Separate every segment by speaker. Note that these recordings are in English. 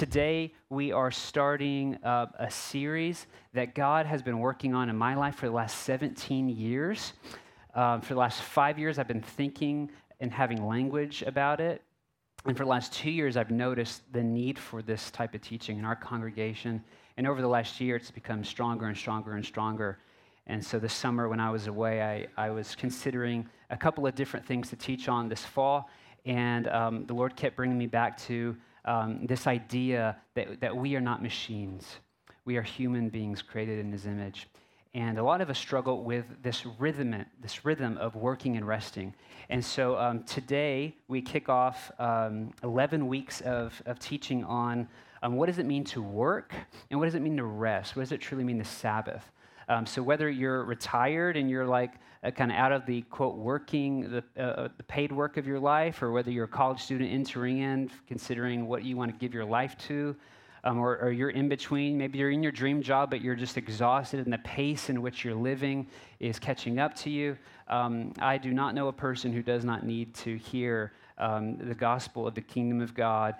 Speaker 1: Today, we are starting a series that God has been working on in my life for the last 17 years. Um, for the last five years, I've been thinking and having language about it. And for the last two years, I've noticed the need for this type of teaching in our congregation. And over the last year, it's become stronger and stronger and stronger. And so this summer, when I was away, I, I was considering a couple of different things to teach on this fall. And um, the Lord kept bringing me back to um, this idea that, that we are not machines. We are human beings created in His image. And a lot of us struggle with this rhythm, this rhythm of working and resting. And so um, today we kick off um, 11 weeks of, of teaching on um, what does it mean to work and what does it mean to rest? What does it truly mean to Sabbath? Um, so whether you're retired and you're like uh, kind of out of the quote working, the, uh, uh, the paid work of your life, or whether you're a college student entering in, considering what you want to give your life to, um, or, or, you're in between. Maybe you're in your dream job, but you're just exhausted, and the pace in which you're living is catching up to you. Um, I do not know a person who does not need to hear um, the gospel of the kingdom of God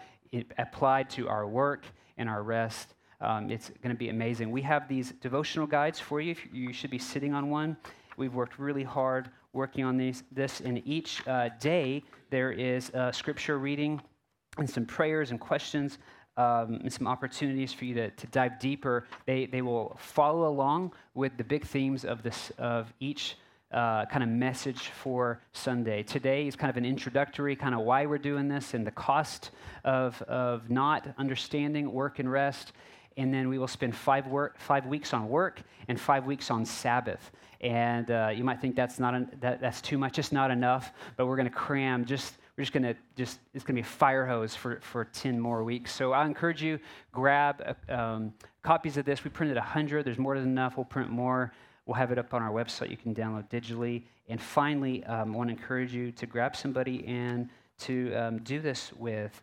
Speaker 1: applied to our work and our rest. Um, it's going to be amazing. We have these devotional guides for you. You should be sitting on one. We've worked really hard working on these, this, and each uh, day there is a scripture reading and some prayers and questions um, and some opportunities for you to, to dive deeper. They, they will follow along with the big themes of, this, of each uh, kind of message for Sunday. Today is kind of an introductory, kind of why we're doing this and the cost of, of not understanding work and rest. And then we will spend five, work, five weeks on work and five weeks on Sabbath. And uh, you might think that's, not an, that, that's too much, it's not enough, but we're going to cram just we're just going to just it's going to be a fire hose for, for 10 more weeks. So i encourage you grab uh, um, copies of this. We printed 100 there's more than enough. We'll print more. We'll have it up on our website. You can download digitally. And finally um, i want to encourage you to grab somebody and to um, do this with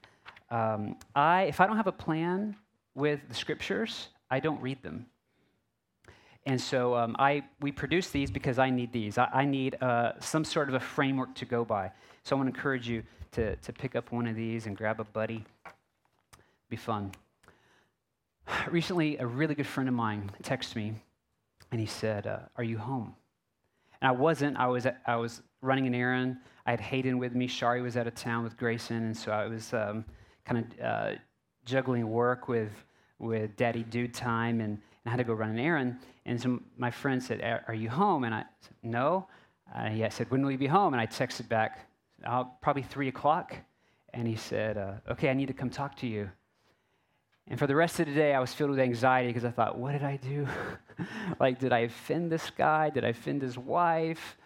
Speaker 1: um, i if i don't have a plan with the scriptures i don't read them and so um, I, we produce these because I need these. I, I need uh, some sort of a framework to go by. So I want to encourage you to, to pick up one of these and grab a buddy. Be fun. Recently, a really good friend of mine texted me, and he said, uh, "Are you home?" And I wasn't. I was. At, I was running an errand. I had Hayden with me. Shari was out of town with Grayson, and so I was um, kind of uh, juggling work with with Daddy Dude time, and, and, I had to go run an errand. And so my friend said, "Are you home?" And I said, "No." Uh, he said, "When will you be home?" And I texted back, uh, probably three o'clock. And he said, uh, Okay, I need to come talk to you. And for the rest of the day, I was filled with anxiety because I thought, What did I do? like, did I offend this guy? Did I offend his wife?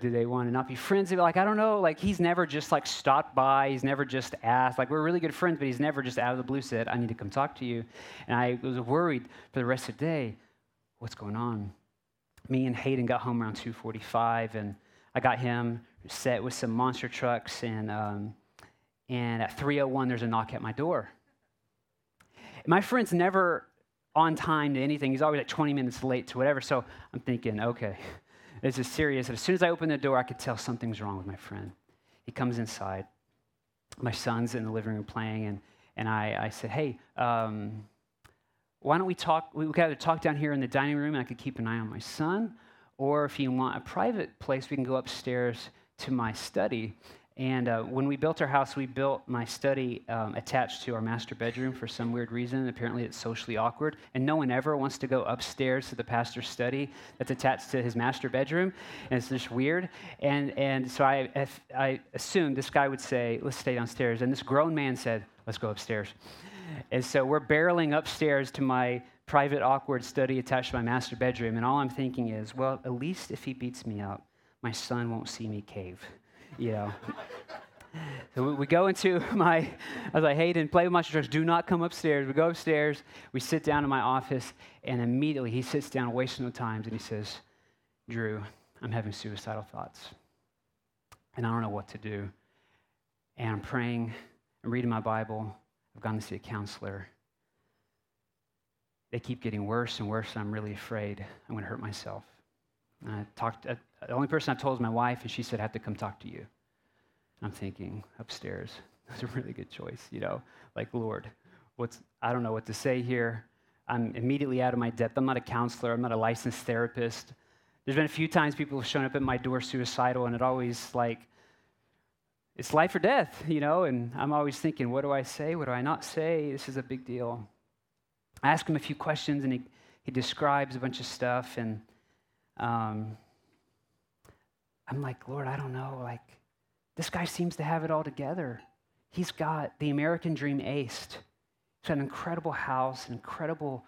Speaker 1: Do they want to not be friends? Like, I don't know. Like, he's never just like stopped by. He's never just asked. Like, we're really good friends, but he's never just out of the blue said, I need to come talk to you. And I was worried for the rest of the day. What's going on? Me and Hayden got home around 2:45, and I got him set with some monster trucks, and, um, and at 3.01, there's a knock at my door. My friend's never on time to anything. He's always like 20 minutes late to whatever. So I'm thinking, okay, this is serious. And as soon as I open the door, I could tell something's wrong with my friend. He comes inside. My son's in the living room playing, and, and I, I said, hey, um, why don't we talk? We could either talk down here in the dining room, and I could keep an eye on my son, or if you want a private place, we can go upstairs to my study. And uh, when we built our house, we built my study um, attached to our master bedroom for some weird reason. Apparently, it's socially awkward. And no one ever wants to go upstairs to the pastor's study that's attached to his master bedroom. And it's just weird. And, and so I, I assumed this guy would say, Let's stay downstairs. And this grown man said, Let's go upstairs. And so we're barreling upstairs to my private, awkward study attached to my master bedroom. And all I'm thinking is, Well, at least if he beats me up, my son won't see me cave, you know. so we go into my, I was like, Hayden, play with my trucks. Do not come upstairs. We go upstairs. We sit down in my office, and immediately he sits down, wasting no time, and he says, Drew, I'm having suicidal thoughts. And I don't know what to do. And I'm praying, I'm reading my Bible. I've gone to see a counselor. They keep getting worse and worse, and I'm really afraid I'm going to hurt myself. And I talked, the only person I've told is my wife, and she said, I have to come talk to you. I'm thinking, upstairs, that's a really good choice, you know, like, Lord, what's, I don't know what to say here. I'm immediately out of my depth. I'm not a counselor, I'm not a licensed therapist. There's been a few times people have shown up at my door suicidal, and it always like, it's life or death, you know, and I'm always thinking, what do I say? What do I not say? This is a big deal. I ask him a few questions, and he, he describes a bunch of stuff, and um, I'm like, Lord, I don't know. Like, this guy seems to have it all together. He's got the American dream aced. He's got an incredible house, an incredible.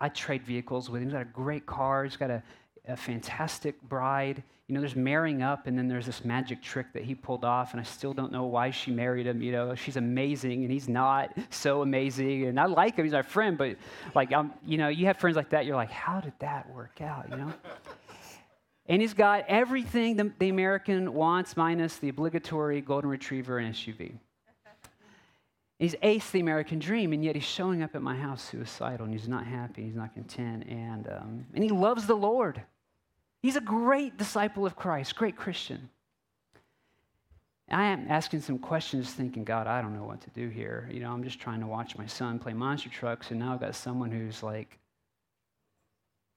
Speaker 1: I trade vehicles with him. He's got a great car. He's got a, a fantastic bride. You know, there's marrying up, and then there's this magic trick that he pulled off, and I still don't know why she married him. You know, she's amazing, and he's not so amazing. And I like him; he's our friend, but like, I'm, you know, you have friends like that. You're like, how did that work out? You know. And he's got everything the, the American wants, minus the obligatory golden retriever and SUV. He's aced the American dream, and yet he's showing up at my house suicidal, and he's not happy, he's not content, and, um, and he loves the Lord. He's a great disciple of Christ, great Christian. I am asking some questions, thinking, God, I don't know what to do here. You know, I'm just trying to watch my son play monster trucks, and now I've got someone who's like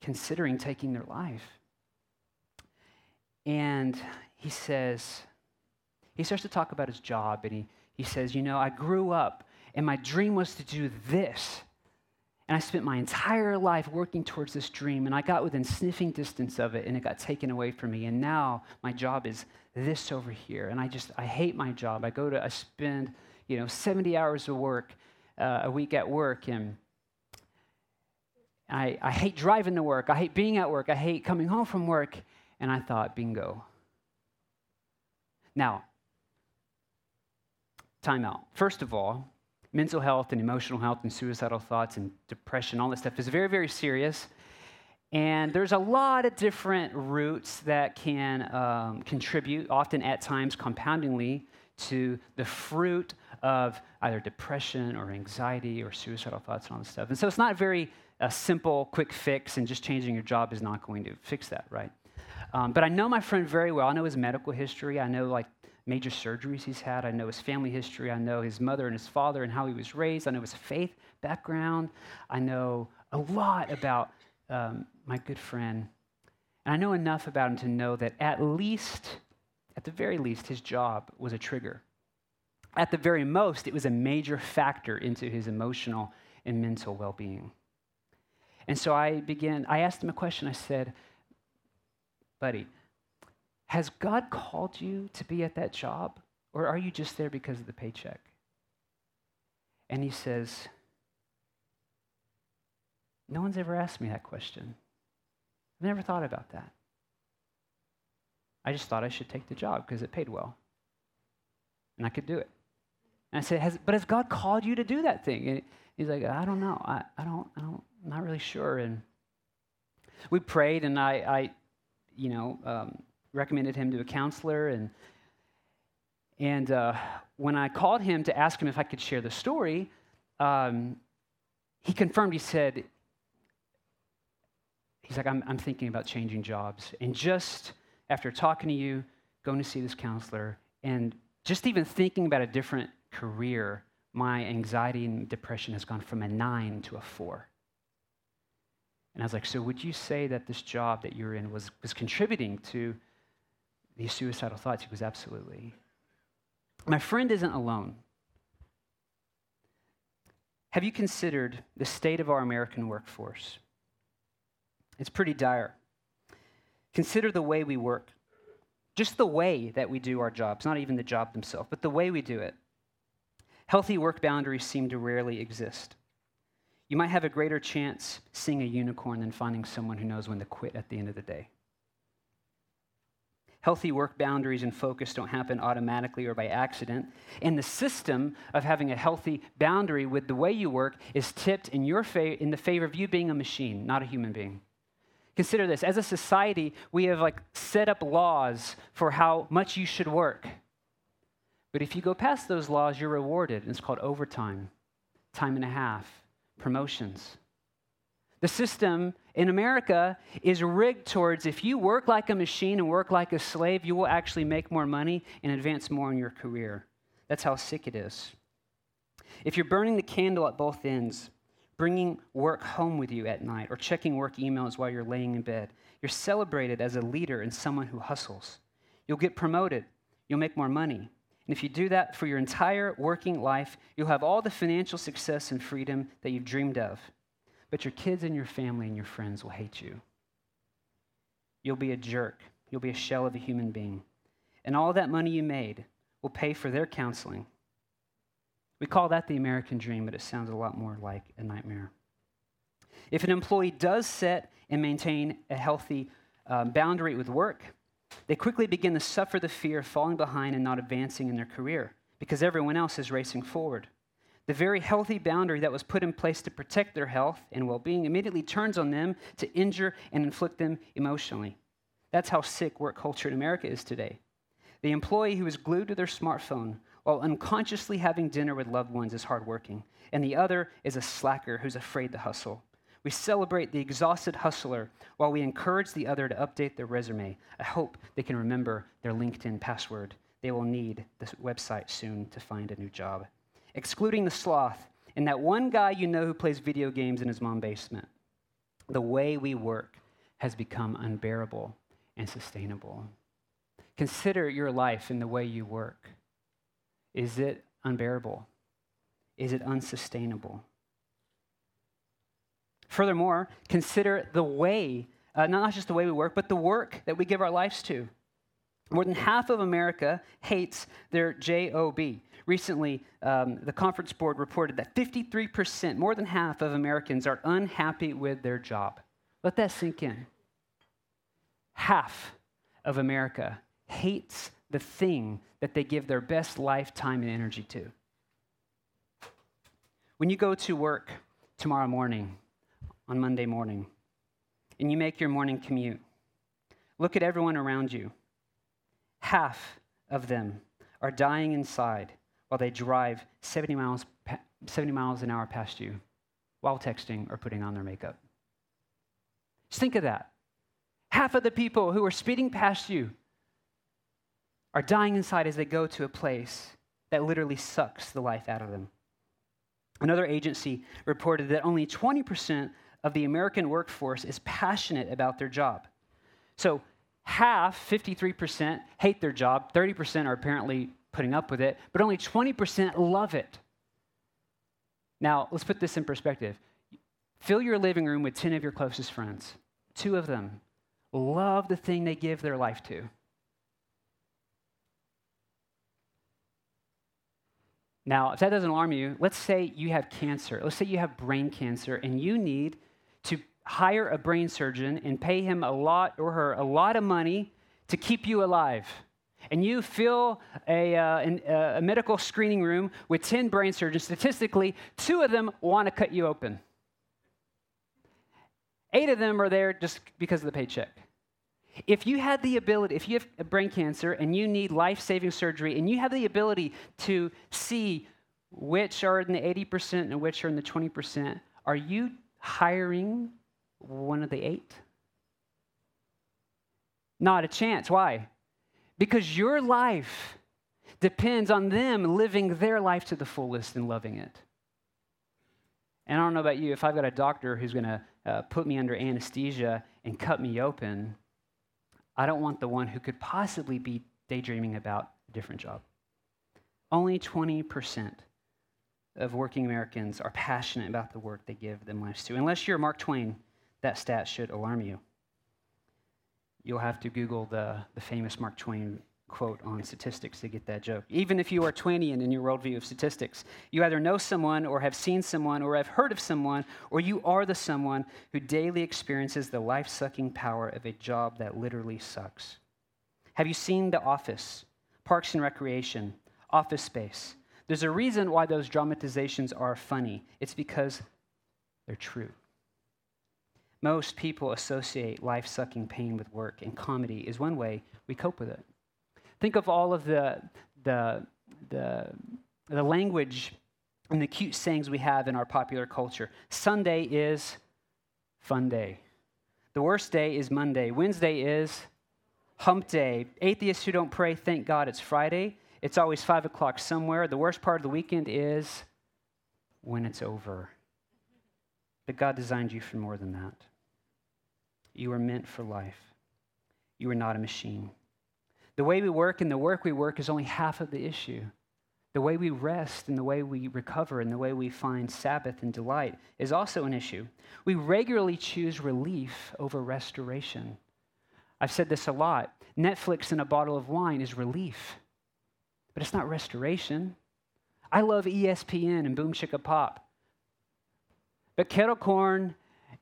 Speaker 1: considering taking their life. And he says, he starts to talk about his job, and he, he says, You know, I grew up, and my dream was to do this. And I spent my entire life working towards this dream, and I got within sniffing distance of it, and it got taken away from me. And now my job is this over here. And I just, I hate my job. I go to, I spend, you know, 70 hours of work, uh, a week at work, and I, I hate driving to work. I hate being at work. I hate coming home from work. And I thought, bingo. Now, time out. First of all, mental health and emotional health and suicidal thoughts and depression, all that stuff is very, very serious. And there's a lot of different roots that can um, contribute, often at times compoundingly, to the fruit of either depression or anxiety or suicidal thoughts and all this stuff. And so it's not very a simple, quick fix, and just changing your job is not going to fix that, right? Um, but I know my friend very well. I know his medical history. I know like major surgeries he's had. I know his family history. I know his mother and his father and how he was raised. I know his faith background. I know a lot about um, my good friend. And I know enough about him to know that at least, at the very least, his job was a trigger. At the very most, it was a major factor into his emotional and mental well being. And so I began, I asked him a question. I said, buddy, has God called you to be at that job? Or are you just there because of the paycheck? And he says, No one's ever asked me that question. I've never thought about that. I just thought I should take the job because it paid well. And I could do it. And I said, has, But has God called you to do that thing? And he's like, I don't know. I, I don't, I don't, I'm not really sure. And we prayed, and I, I you know, um, recommended him to a counselor. And, and uh, when I called him to ask him if I could share the story, um, he confirmed, he said, he's like, I'm, I'm thinking about changing jobs. And just after talking to you, going to see this counselor, and just even thinking about a different career, my anxiety and depression has gone from a nine to a four. And I was like, So would you say that this job that you're in was, was contributing to these suicidal thoughts? He was absolutely. My friend isn't alone. Have you considered the state of our American workforce? It's pretty dire. Consider the way we work. Just the way that we do our jobs, not even the job themselves, but the way we do it. Healthy work boundaries seem to rarely exist. You might have a greater chance seeing a unicorn than finding someone who knows when to quit at the end of the day. Healthy work boundaries and focus don't happen automatically or by accident. And the system of having a healthy boundary with the way you work is tipped in, your fa- in the favor of you being a machine, not a human being. Consider this as a society, we have like set up laws for how much you should work. But if you go past those laws, you're rewarded. And it's called overtime, time and a half, promotions. The system in America is rigged towards if you work like a machine and work like a slave, you will actually make more money and advance more in your career. That's how sick it is. If you're burning the candle at both ends, bringing work home with you at night, or checking work emails while you're laying in bed, you're celebrated as a leader and someone who hustles. You'll get promoted, you'll make more money. And if you do that for your entire working life, you'll have all the financial success and freedom that you've dreamed of. But your kids and your family and your friends will hate you. You'll be a jerk. You'll be a shell of a human being. And all that money you made will pay for their counseling. We call that the American dream, but it sounds a lot more like a nightmare. If an employee does set and maintain a healthy um, boundary with work, they quickly begin to suffer the fear of falling behind and not advancing in their career because everyone else is racing forward. The very healthy boundary that was put in place to protect their health and well being immediately turns on them to injure and inflict them emotionally. That's how sick work culture in America is today. The employee who is glued to their smartphone while unconsciously having dinner with loved ones is hardworking, and the other is a slacker who's afraid to hustle. We celebrate the exhausted hustler while we encourage the other to update their resume. I hope they can remember their LinkedIn password. They will need this website soon to find a new job. Excluding the sloth and that one guy you know who plays video games in his mom's basement. The way we work has become unbearable and sustainable. Consider your life and the way you work. Is it unbearable? Is it unsustainable? Furthermore, consider the way, uh, not just the way we work, but the work that we give our lives to. More than half of America hates their job. Recently, um, the conference board reported that 53%, more than half of Americans, are unhappy with their job. Let that sink in. Half of America hates the thing that they give their best lifetime and energy to. When you go to work tomorrow morning, on Monday morning and you make your morning commute, look at everyone around you. Half of them are dying inside while they drive 70 miles, 70 miles an hour past you while texting or putting on their makeup. Just think of that. Half of the people who are speeding past you are dying inside as they go to a place that literally sucks the life out of them. Another agency reported that only 20% of the American workforce is passionate about their job. So half, 53%, hate their job, 30% are apparently putting up with it, but only 20% love it. Now, let's put this in perspective. Fill your living room with 10 of your closest friends. Two of them love the thing they give their life to. Now, if that doesn't alarm you, let's say you have cancer. Let's say you have brain cancer and you need hire a brain surgeon and pay him a lot or her a lot of money to keep you alive. And you fill a, uh, an, uh, a medical screening room with 10 brain surgeons. Statistically, two of them want to cut you open. Eight of them are there just because of the paycheck. If you had the ability, if you have brain cancer and you need life saving surgery, and you have the ability to see which are in the 80% and which are in the 20%, are you hiring one of the eight? Not a chance. Why? Because your life depends on them living their life to the fullest and loving it. And I don't know about you, if I've got a doctor who's going to uh, put me under anesthesia and cut me open, I don't want the one who could possibly be daydreaming about a different job. Only 20% of working Americans are passionate about the work they give them lives to. Unless you're Mark Twain, that stat should alarm you. You'll have to Google the, the famous Mark Twain quote on statistics to get that joke. Even if you are Twainian in your worldview of statistics, you either know someone or have seen someone or have heard of someone, or you are the someone who daily experiences the life sucking power of a job that literally sucks. Have you seen The Office, Parks and Recreation, Office Space? There's a reason why those dramatizations are funny. It's because they're true. Most people associate life sucking pain with work, and comedy is one way we cope with it. Think of all of the, the, the, the language and the cute sayings we have in our popular culture. Sunday is fun day. The worst day is Monday. Wednesday is hump day. Atheists who don't pray, thank God it's Friday. It's always five o'clock somewhere. The worst part of the weekend is when it's over. But God designed you for more than that. You are meant for life. You are not a machine. The way we work and the work we work is only half of the issue. The way we rest and the way we recover and the way we find Sabbath and delight is also an issue. We regularly choose relief over restoration. I've said this a lot. Netflix and a bottle of wine is relief, but it's not restoration. I love ESPN and Boom Chicka Pop. But kettle corn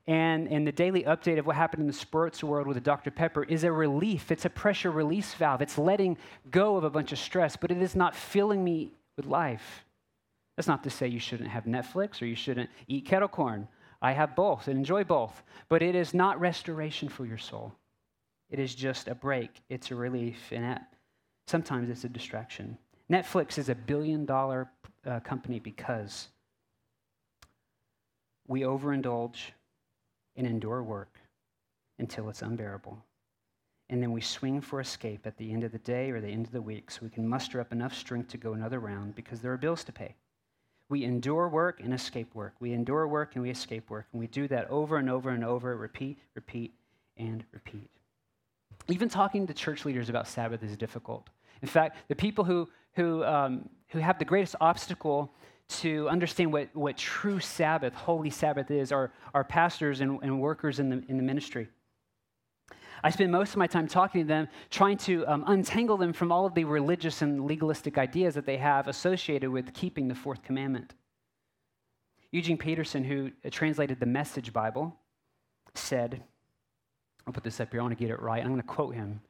Speaker 1: and, and the daily update of what happened in the sports world with the Dr. Pepper is a relief. It's a pressure release valve. It's letting go of a bunch of stress, but it is not filling me with life. That's not to say you shouldn't have Netflix or you shouldn't eat kettle corn. I have both and enjoy both, but it is not restoration for your soul. It is just a break, it's a relief, and sometimes it's a distraction. Netflix is a billion dollar uh, company because we overindulge and endure work until it's unbearable. And then we swing for escape at the end of the day or the end of the week so we can muster up enough strength to go another round because there are bills to pay. We endure work and escape work. We endure work and we escape work. And we do that over and over and over, repeat, repeat, and repeat. Even talking to church leaders about Sabbath is difficult. In fact, the people who, who, um, who have the greatest obstacle to understand what, what true Sabbath, holy Sabbath is, are, are pastors and, and workers in the, in the ministry. I spend most of my time talking to them, trying to um, untangle them from all of the religious and legalistic ideas that they have associated with keeping the fourth commandment. Eugene Peterson, who translated the Message Bible, said, I'll put this up here, I want to get it right. I'm going to quote him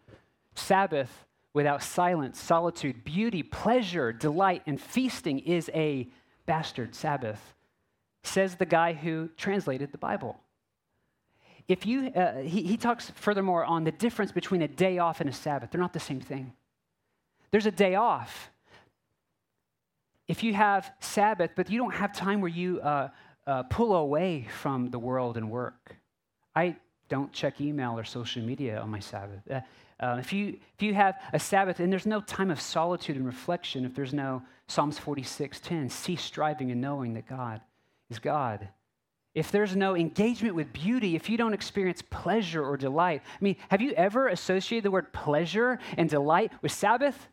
Speaker 1: Sabbath without silence, solitude, beauty, pleasure, delight, and feasting is a bastard Sabbath, says the guy who translated the Bible. If you, uh, he, he talks furthermore on the difference between a day off and a Sabbath. They're not the same thing. There's a day off. If you have Sabbath, but you don't have time where you uh, uh, pull away from the world and work. I don't check email or social media on my Sabbath. Uh, uh, if, you, if you have a Sabbath and there's no time of solitude and reflection, if there's no Psalms 46 10, cease striving and knowing that God is God. If there's no engagement with beauty, if you don't experience pleasure or delight, I mean, have you ever associated the word pleasure and delight with Sabbath?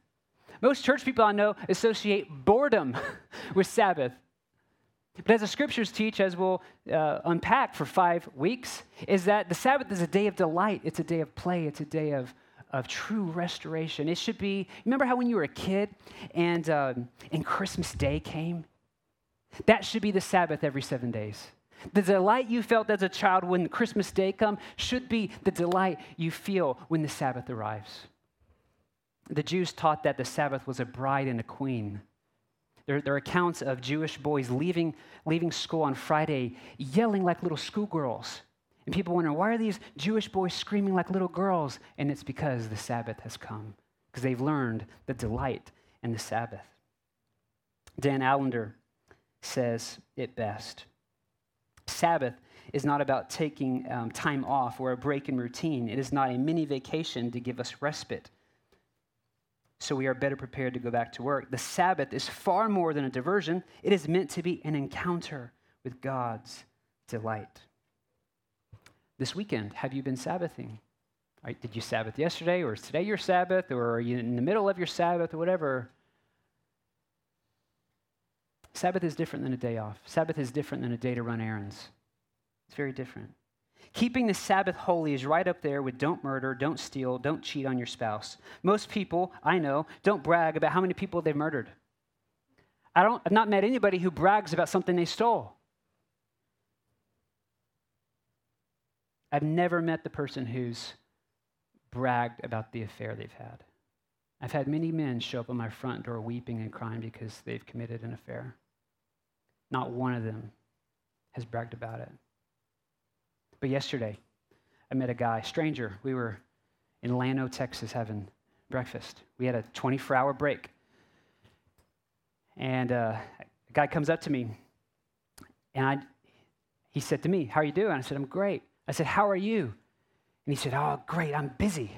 Speaker 1: Most church people I know associate boredom with Sabbath. But as the scriptures teach, as we'll uh, unpack for five weeks, is that the Sabbath is a day of delight. It's a day of play. It's a day of, of true restoration. It should be, remember how when you were a kid and, um, and Christmas Day came? That should be the Sabbath every seven days. The delight you felt as a child when Christmas Day comes should be the delight you feel when the Sabbath arrives. The Jews taught that the Sabbath was a bride and a queen. There, there, are accounts of Jewish boys leaving, leaving school on Friday yelling like little schoolgirls. And people wonder, why are these Jewish boys screaming like little girls? And it's because the Sabbath has come, because they've learned the delight in the Sabbath. Dan Allender says it best Sabbath is not about taking um, time off or a break in routine, it is not a mini vacation to give us respite so we are better prepared to go back to work. The Sabbath is far more than a diversion, it is meant to be an encounter with God's delight. This weekend, have you been Sabbathing? Right, did you Sabbath yesterday, or is today your Sabbath, or are you in the middle of your Sabbath, or whatever? Sabbath is different than a day off. Sabbath is different than a day to run errands. It's very different. Keeping the Sabbath holy is right up there with don't murder, don't steal, don't cheat on your spouse. Most people I know don't brag about how many people they've murdered. I don't, I've not met anybody who brags about something they stole. I've never met the person who's bragged about the affair they've had. I've had many men show up on my front door weeping and crying because they've committed an affair. Not one of them has bragged about it. But yesterday, I met a guy, stranger. We were in Llano, Texas, having breakfast. We had a 24 hour break. And uh, a guy comes up to me, and I, he said to me, How are you doing? I said, I'm great. I said, How are you? And he said, Oh, great, I'm busy.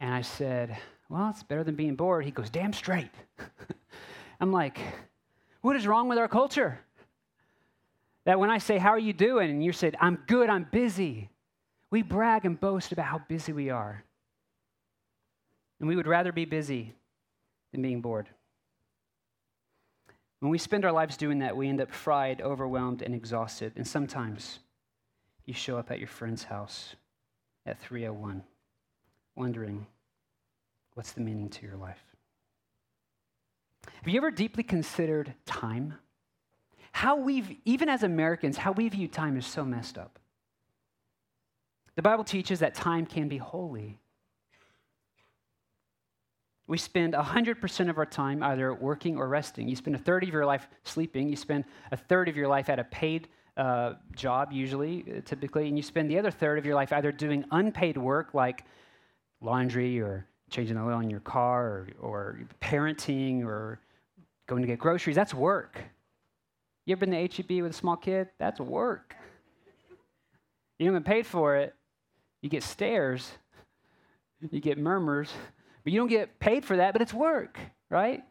Speaker 1: And I said, Well, it's better than being bored. He goes, Damn straight. I'm like, What is wrong with our culture? That when I say, How are you doing? and you said, I'm good, I'm busy, we brag and boast about how busy we are. And we would rather be busy than being bored. When we spend our lives doing that, we end up fried, overwhelmed, and exhausted. And sometimes you show up at your friend's house at 301, wondering what's the meaning to your life. Have you ever deeply considered time? How we've, even as Americans, how we view time is so messed up. The Bible teaches that time can be holy. We spend 100% of our time either working or resting. You spend a third of your life sleeping. You spend a third of your life at a paid uh, job, usually, uh, typically, and you spend the other third of your life either doing unpaid work like laundry or changing the oil in your car or, or parenting or going to get groceries. That's work. You ever been to HEB with a small kid? That's work. You don't get paid for it. You get stares, you get murmurs, but you don't get paid for that, but it's work, right?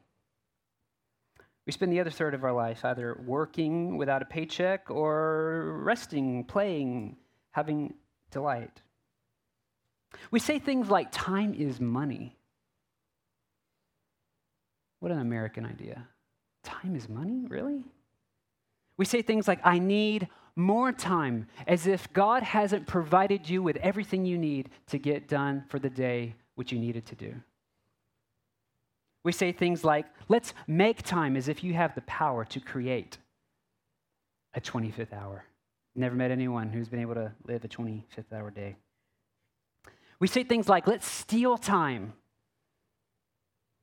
Speaker 1: We spend the other third of our life either working without a paycheck or resting, playing, having delight. We say things like time is money. What an American idea. Time is money? Really? We say things like, I need more time, as if God hasn't provided you with everything you need to get done for the day which you needed to do. We say things like, let's make time as if you have the power to create a 25th hour. Never met anyone who's been able to live a 25th hour day. We say things like, let's steal time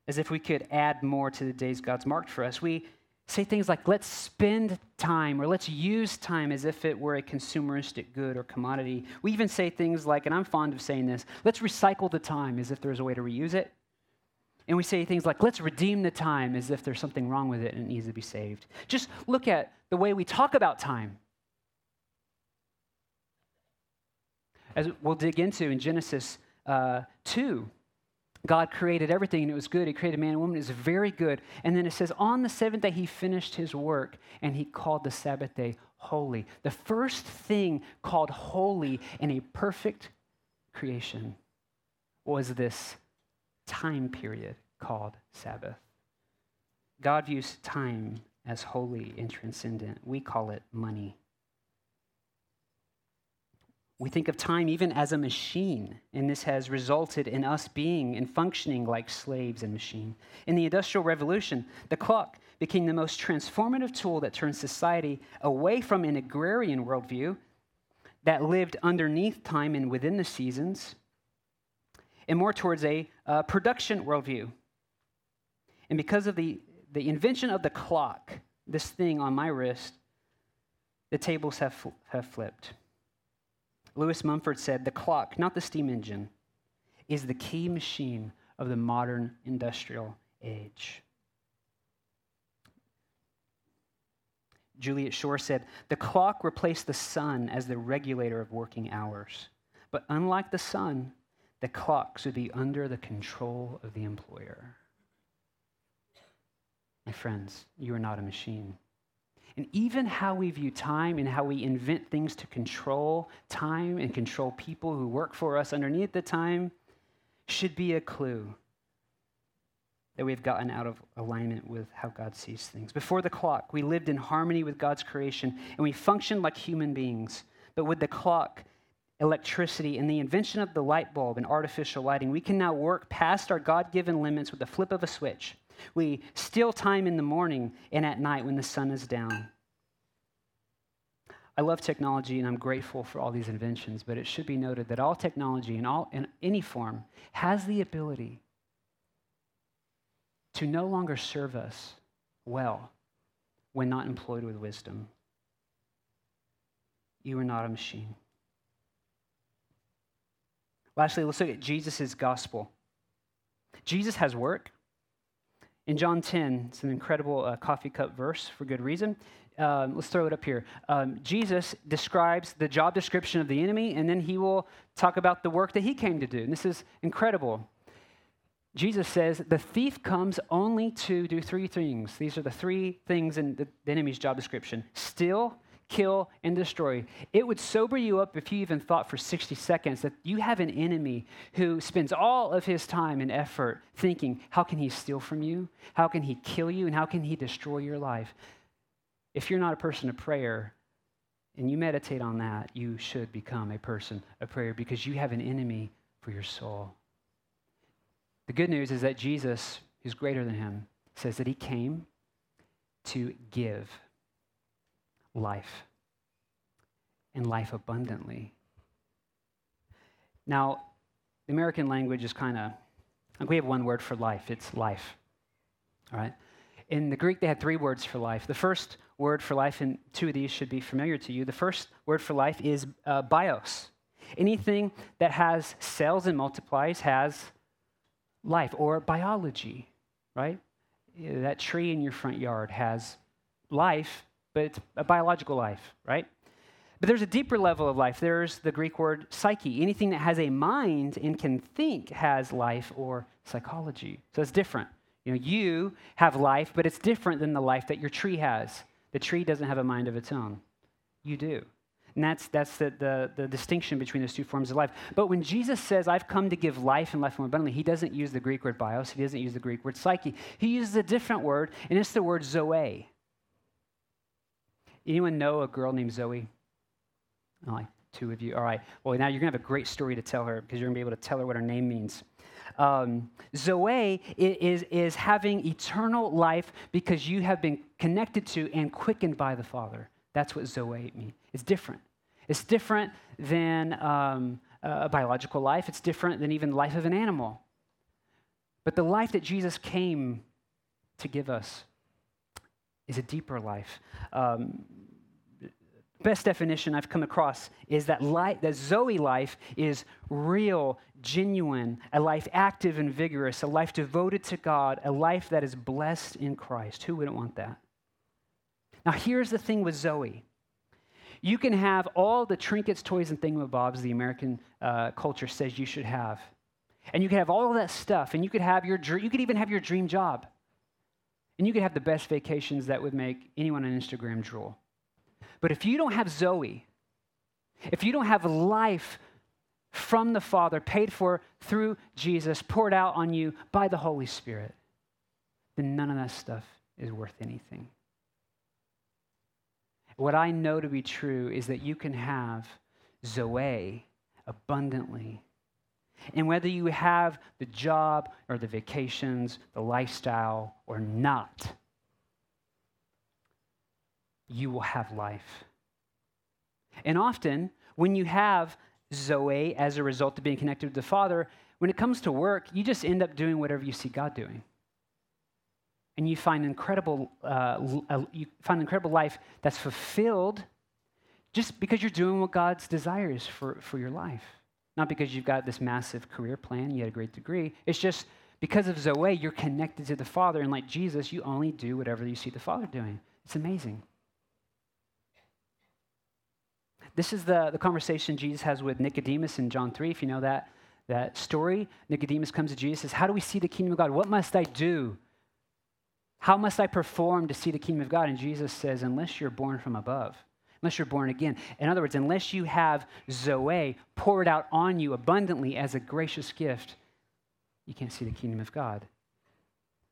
Speaker 1: as if we could add more to the days God's marked for us. We say things like, let's spend time or let's use time as if it were a consumeristic good or commodity. We even say things like, and I'm fond of saying this, let's recycle the time as if there's a way to reuse it. And we say things like, let's redeem the time as if there's something wrong with it and it needs to be saved. Just look at the way we talk about time. As we'll dig into in Genesis uh, 2, God created everything and it was good. He created man and woman. It was very good. And then it says, on the seventh day, he finished his work and he called the Sabbath day holy. The first thing called holy in a perfect creation was this time period called Sabbath. God views time as holy and transcendent. We call it money. We think of time even as a machine, and this has resulted in us being and functioning like slaves in machine. In the Industrial Revolution, the clock became the most transformative tool that turned society away from an agrarian worldview that lived underneath time and within the seasons and more towards a uh, production worldview. And because of the, the invention of the clock, this thing on my wrist, the tables have, have flipped. Lewis Mumford said, The clock, not the steam engine, is the key machine of the modern industrial age. Juliet Schor said, The clock replaced the sun as the regulator of working hours. But unlike the sun, the clocks would be under the control of the employer. My friends, you are not a machine. And even how we view time and how we invent things to control time and control people who work for us underneath the time should be a clue that we've gotten out of alignment with how God sees things. Before the clock, we lived in harmony with God's creation and we functioned like human beings. But with the clock, electricity, and the invention of the light bulb and artificial lighting, we can now work past our God given limits with the flip of a switch. We steal time in the morning and at night when the sun is down. I love technology and I'm grateful for all these inventions, but it should be noted that all technology in, all, in any form has the ability to no longer serve us well when not employed with wisdom. You are not a machine. Lastly, let's look at Jesus' gospel. Jesus has work. In John 10, it's an incredible uh, coffee cup verse for good reason. Um, let's throw it up here. Um, Jesus describes the job description of the enemy, and then he will talk about the work that he came to do. And this is incredible. Jesus says the thief comes only to do three things. These are the three things in the, the enemy's job description steal, kill, and destroy. It would sober you up if you even thought for 60 seconds that you have an enemy who spends all of his time and effort thinking, how can he steal from you? How can he kill you? And how can he destroy your life? If you're not a person of prayer and you meditate on that, you should become a person of prayer because you have an enemy for your soul. The good news is that Jesus, who's greater than him, says that he came to give life and life abundantly. Now, the American language is kind of, like we have one word for life it's life. All right? In the Greek, they had three words for life. The first word for life, and two of these should be familiar to you. The first word for life is uh, bios. Anything that has cells and multiplies has life, or biology, right? That tree in your front yard has life but it's a biological life, right? But there's a deeper level of life. There's the Greek word psyche. Anything that has a mind and can think has life or psychology. So it's different. You know, you have life, but it's different than the life that your tree has. The tree doesn't have a mind of its own. You do. And that's, that's the, the, the, distinction between those two forms of life. But when Jesus says, I've come to give life and life more abundantly, he doesn't use the Greek word bios, he doesn't use the Greek word psyche. He uses a different word, and it's the word zoe. Anyone know a girl named Zoe? Oh, like two of you. All right. Well, now you're going to have a great story to tell her because you're going to be able to tell her what her name means. Um, Zoe is, is having eternal life because you have been connected to and quickened by the Father. That's what Zoe means. It's different. It's different than um, a biological life, it's different than even the life of an animal. But the life that Jesus came to give us is a deeper life. Um, best definition I've come across is that that Zoe life is real, genuine, a life active and vigorous, a life devoted to God, a life that is blessed in Christ. Who wouldn't want that? Now, here's the thing with Zoe. You can have all the trinkets, toys, and thingamabobs the American uh, culture says you should have. And you can have all of that stuff, and you could have your you could even have your dream job. And you could have the best vacations that would make anyone on Instagram drool. But if you don't have Zoe, if you don't have life from the Father, paid for through Jesus, poured out on you by the Holy Spirit, then none of that stuff is worth anything. What I know to be true is that you can have Zoe abundantly. And whether you have the job or the vacations, the lifestyle or not, you will have life. And often, when you have Zoe as a result of being connected with the Father, when it comes to work, you just end up doing whatever you see God doing. And you find incredible, uh, uh, you find incredible life that's fulfilled just because you're doing what God's desire is for, for your life. Not because you've got this massive career plan, you had a great degree. It's just because of Zoe, you're connected to the Father. And like Jesus, you only do whatever you see the Father doing. It's amazing. This is the, the conversation Jesus has with Nicodemus in John 3, if you know that, that story. Nicodemus comes to Jesus says, How do we see the kingdom of God? What must I do? How must I perform to see the kingdom of God? And Jesus says, Unless you're born from above, unless you're born again. In other words, unless you have Zoe poured out on you abundantly as a gracious gift, you can't see the kingdom of God.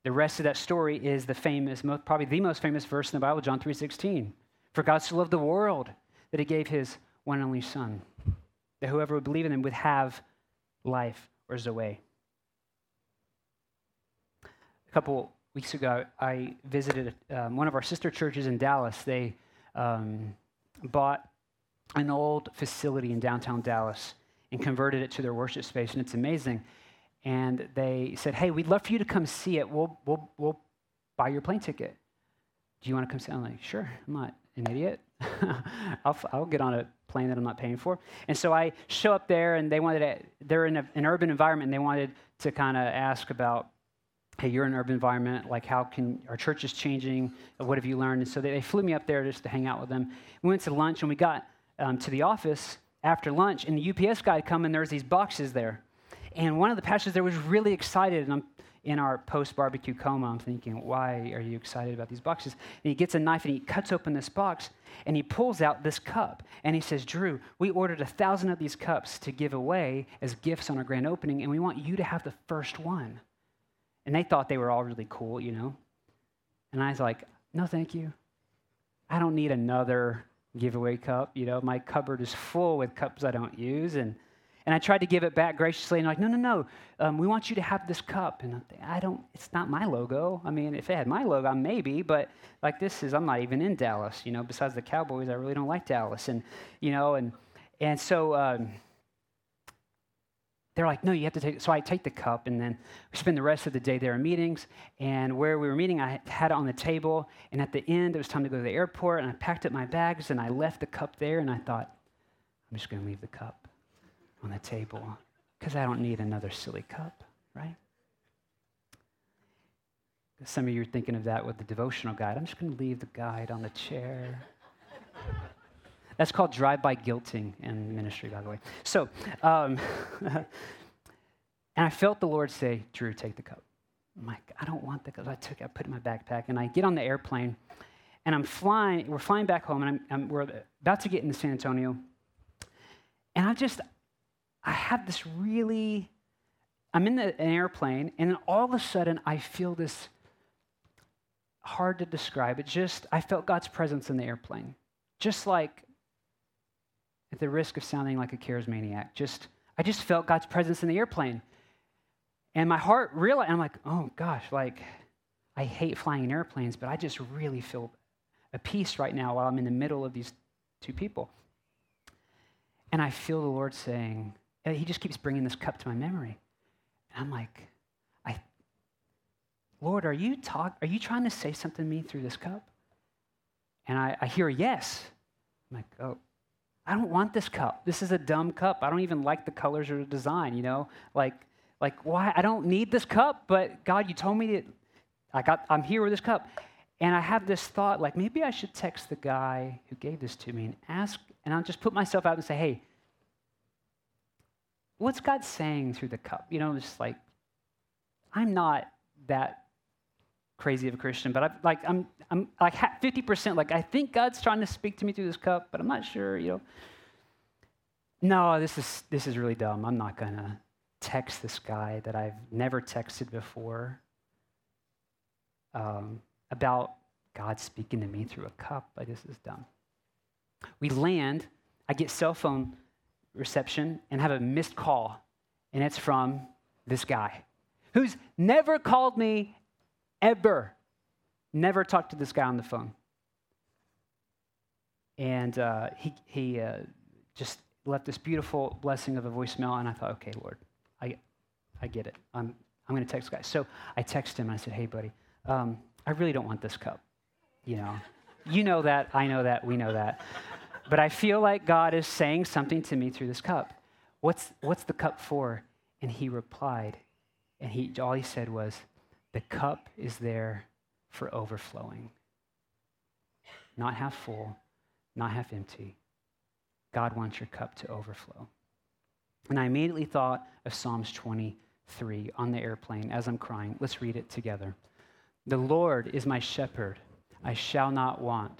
Speaker 1: The rest of that story is the famous, probably the most famous verse in the Bible, John 3:16. For God so loved the world that he gave his one and only Son, that whoever would believe in him would have life or Zoe. A couple weeks ago, I visited um, one of our sister churches in Dallas. They um, bought an old facility in downtown Dallas and converted it to their worship space, and it's amazing. And they said, Hey, we'd love for you to come see it. We'll, we'll, we'll buy your plane ticket. Do you want to come see it? I'm like, Sure, I'm not an idiot. I'll, I'll get on a plane that I'm not paying for. And so I show up there, and they wanted to, they're in a, an urban environment, and they wanted to kind of ask about, hey, you're in an urban environment, like how can, our church is changing, what have you learned? And so they, they flew me up there just to hang out with them. We went to lunch, and we got um, to the office after lunch, and the UPS guy come, and there's these boxes there. And one of the pastors there was really excited, and I'm in our post barbecue coma. I'm thinking, why are you excited about these boxes? And he gets a knife and he cuts open this box and he pulls out this cup and he says, Drew, we ordered a thousand of these cups to give away as gifts on our grand opening, and we want you to have the first one. And they thought they were all really cool, you know? And I was like, no, thank you. I don't need another giveaway cup. You know, my cupboard is full with cups I don't use. And and I tried to give it back graciously, and like, no, no, no, um, we want you to have this cup. And I don't, it's not my logo. I mean, if it had my logo, maybe, but like this is, I'm not even in Dallas. You know, besides the Cowboys, I really don't like Dallas. And you know, and and so um, they're like, no, you have to take. So I take the cup, and then we spend the rest of the day there in meetings. And where we were meeting, I had it on the table. And at the end, it was time to go to the airport, and I packed up my bags, and I left the cup there, and I thought, I'm just going to leave the cup on the table because I don't need another silly cup, right? Some of you are thinking of that with the devotional guide. I'm just going to leave the guide on the chair. That's called drive-by guilting in ministry, by the way. So, um, and I felt the Lord say, "Drew, take the cup." I'm like, I don't want the cup. I took, it, I put it in my backpack, and I get on the airplane, and I'm flying. We're flying back home, and I'm, I'm, we're about to get into San Antonio, and I just, I have this really, I'm in the, an airplane, and then all of a sudden I feel this hard to describe. It just, I felt God's presence in the airplane. Just like, at the risk of sounding like a charismaniac, just, I just felt God's presence in the airplane. And my heart realized, I'm like, oh gosh, like, I hate flying in airplanes, but I just really feel a peace right now while I'm in the middle of these two people. And I feel the Lord saying, Uh, he just keeps bringing this cup to my memory. And I'm like, I, Lord, are you talk, Are you trying to say something to me through this cup? And I, I hear a yes. I'm like, oh, I don't want this cup. This is a dumb cup. I don't even like the colors or the design. You know, like, like why? I don't need this cup. But God, you told me that I got. I'm here with this cup. And I have this thought, like maybe I should text the guy who gave this to me and ask, and I'll just put myself out and say, hey, what's God saying through the cup? You know, it's like, I'm not that crazy of a Christian, but I, like I'm, I'm like 50%. Like I think God's trying to speak to me through this cup, but I'm not sure. You know, no, this is this is really dumb. I'm not gonna text this guy that I've never texted before um, about God speaking to me through a cup. Like this is dumb. We land. I get cell phone reception and have a missed call, and it's from this guy who's never called me ever. Never talked to this guy on the phone. And uh, he, he uh, just left this beautiful blessing of a voicemail, and I thought, okay, Lord, I, I get it. I'm, I'm going to text the guy. So I texted him, and I said, hey, buddy, um, I really don't want this cup. You know, you know that, I know that, we know that. But I feel like God is saying something to me through this cup. What's, what's the cup for? And he replied, and he, all he said was, The cup is there for overflowing. Not half full, not half empty. God wants your cup to overflow. And I immediately thought of Psalms 23 on the airplane as I'm crying. Let's read it together. The Lord is my shepherd, I shall not want.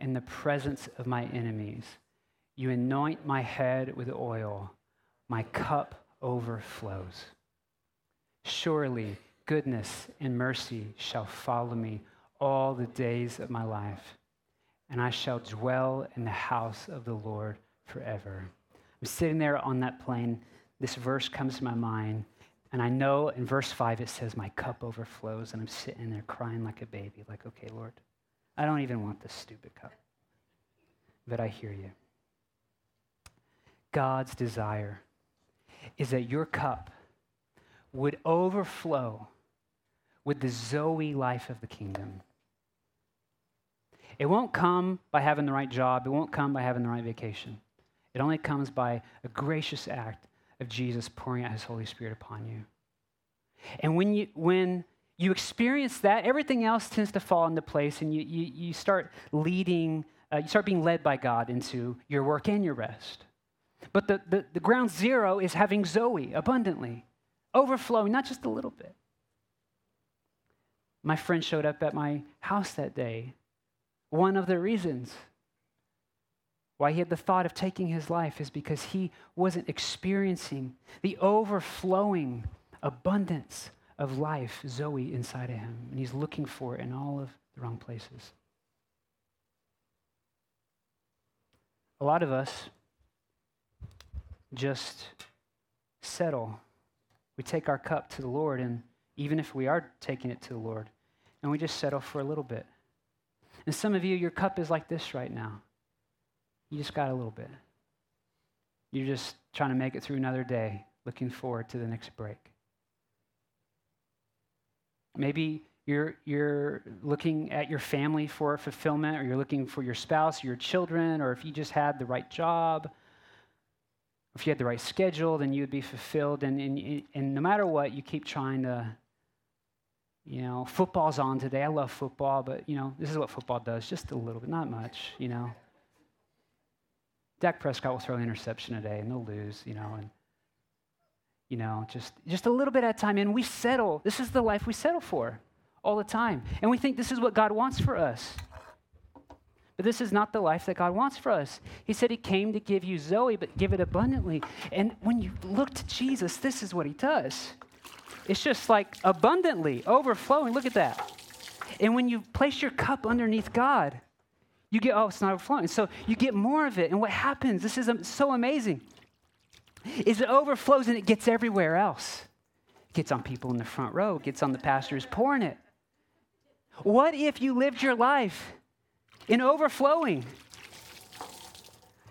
Speaker 1: in the presence of my enemies. You anoint my head with oil, my cup overflows. Surely goodness and mercy shall follow me all the days of my life, and I shall dwell in the house of the Lord forever. I'm sitting there on that plane. This verse comes to my mind, and I know in verse 5 it says, My cup overflows, and I'm sitting there crying like a baby, like, okay, Lord, I don't even want this stupid cup. But I hear you. God's desire is that your cup would overflow with the Zoe life of the kingdom. It won't come by having the right job, it won't come by having the right vacation. It only comes by a gracious act of Jesus pouring out his Holy Spirit upon you. And when you, when you experience that, everything else tends to fall into place, and you, you, you start leading, uh, you start being led by God into your work and your rest. But the, the, the ground zero is having Zoe abundantly, overflowing, not just a little bit. My friend showed up at my house that day. One of the reasons why he had the thought of taking his life is because he wasn't experiencing the overflowing abundance of life, Zoe, inside of him. And he's looking for it in all of the wrong places. A lot of us just settle. We take our cup to the Lord, and even if we are taking it to the Lord, and we just settle for a little bit. And some of you, your cup is like this right now. You just got a little bit. You're just trying to make it through another day, looking forward to the next break. Maybe you're, you're looking at your family for fulfillment, or you're looking for your spouse, or your children, or if you just had the right job, if you had the right schedule, then you would be fulfilled. And, and, and no matter what, you keep trying to, you know, football's on today. I love football, but, you know, this is what football does, just a little bit, not much, you know. Dak Prescott will throw an interception today and they'll lose, you know, and you know, just just a little bit at a time. And we settle. This is the life we settle for all the time. And we think this is what God wants for us. But this is not the life that God wants for us. He said He came to give you Zoe, but give it abundantly. And when you look to Jesus, this is what He does. It's just like abundantly, overflowing. Look at that. And when you place your cup underneath God, you get, oh, it's not overflowing. So you get more of it. And what happens, this is so amazing, is it overflows and it gets everywhere else. It gets on people in the front row, it gets on the pastors pouring it. What if you lived your life in overflowing?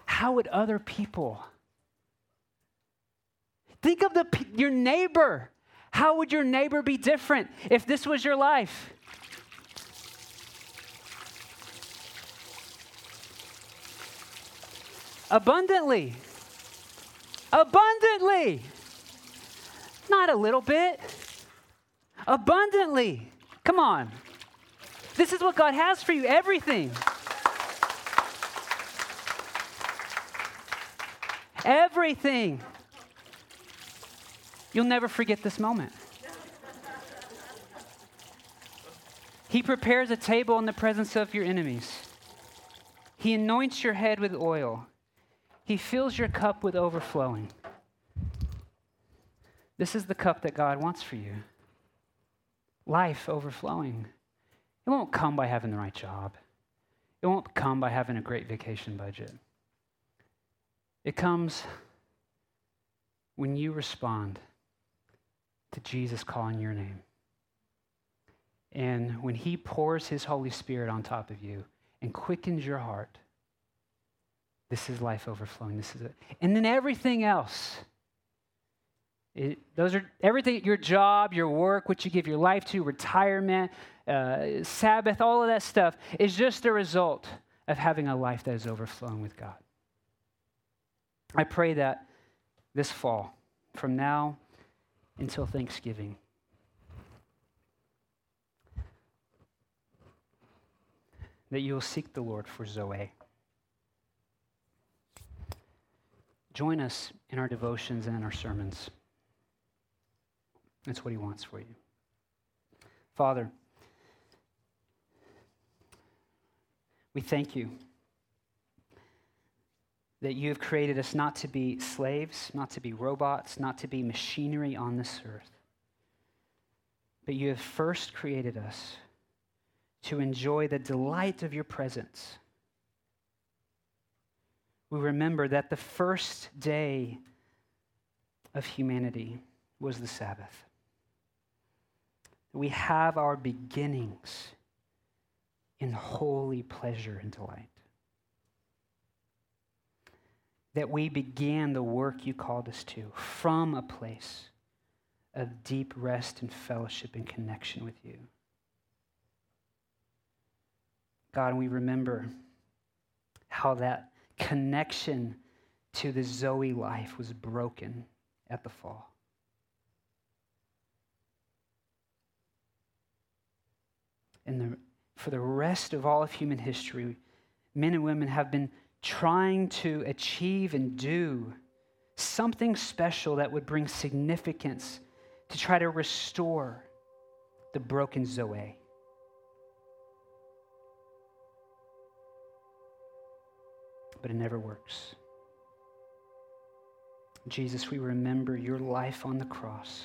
Speaker 1: How would other people? Think of the, your neighbor. How would your neighbor be different if this was your life? Abundantly. Abundantly. Not a little bit. Abundantly. Come on. This is what God has for you everything. Everything. You'll never forget this moment. He prepares a table in the presence of your enemies. He anoints your head with oil. He fills your cup with overflowing. This is the cup that God wants for you life overflowing. It won't come by having the right job, it won't come by having a great vacation budget. It comes when you respond to Jesus calling your name. And when He pours His Holy Spirit on top of you and quickens your heart this is life overflowing. This is it. And then everything else. It, those are everything your job, your work, what you give your life to, retirement, uh, Sabbath, all of that stuff is just a result of having a life that is overflowing with God. I pray that this fall, from now until Thanksgiving, that you will seek the Lord for Zoe. Join us in our devotions and in our sermons. That's what He wants for you. Father, we thank you that you have created us not to be slaves, not to be robots, not to be machinery on this earth, but you have first created us to enjoy the delight of your presence we remember that the first day of humanity was the Sabbath. We have our beginnings in holy pleasure and delight. That we began the work you called us to from a place of deep rest and fellowship and connection with you. God, we remember how that connection to the Zoe life was broken at the fall. And the, for the rest of all of human history, men and women have been trying to achieve and do something special that would bring significance to try to restore the broken Zoe. But it never works. Jesus, we remember your life on the cross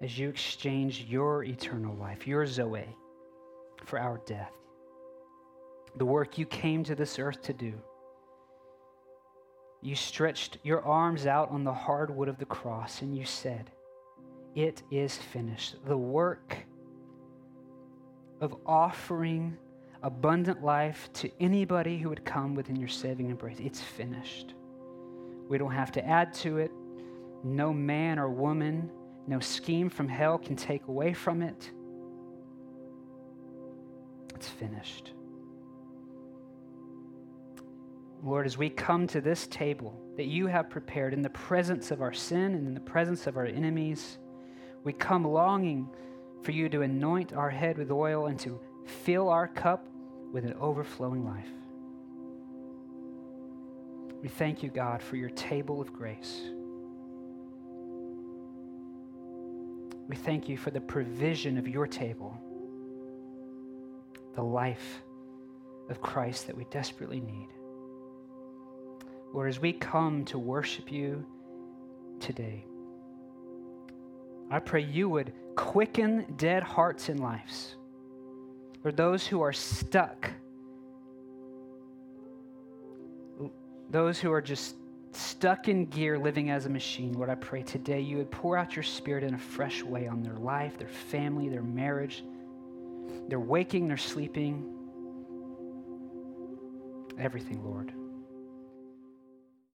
Speaker 1: as you exchanged your eternal life, your Zoe, for our death. The work you came to this earth to do. You stretched your arms out on the hard wood of the cross and you said, It is finished. The work of offering abundant life to anybody who would come within your saving embrace, it's finished. We don't have to add to it. No man or woman, no scheme from hell can take away from it. It's finished. Lord, as we come to this table that you have prepared in the presence of our sin and in the presence of our enemies, we come longing for you to anoint our head with oil and to fill our cup with an overflowing life. We thank you, God, for your table of grace. We thank you for the provision of your table, the life of Christ that we desperately need. Lord, as we come to worship you today, I pray you would quicken dead hearts and lives. Lord, those who are stuck, those who are just stuck in gear living as a machine, Lord, I pray today you would pour out your spirit in a fresh way on their life, their family, their marriage. They're waking, they're sleeping. Everything, Lord.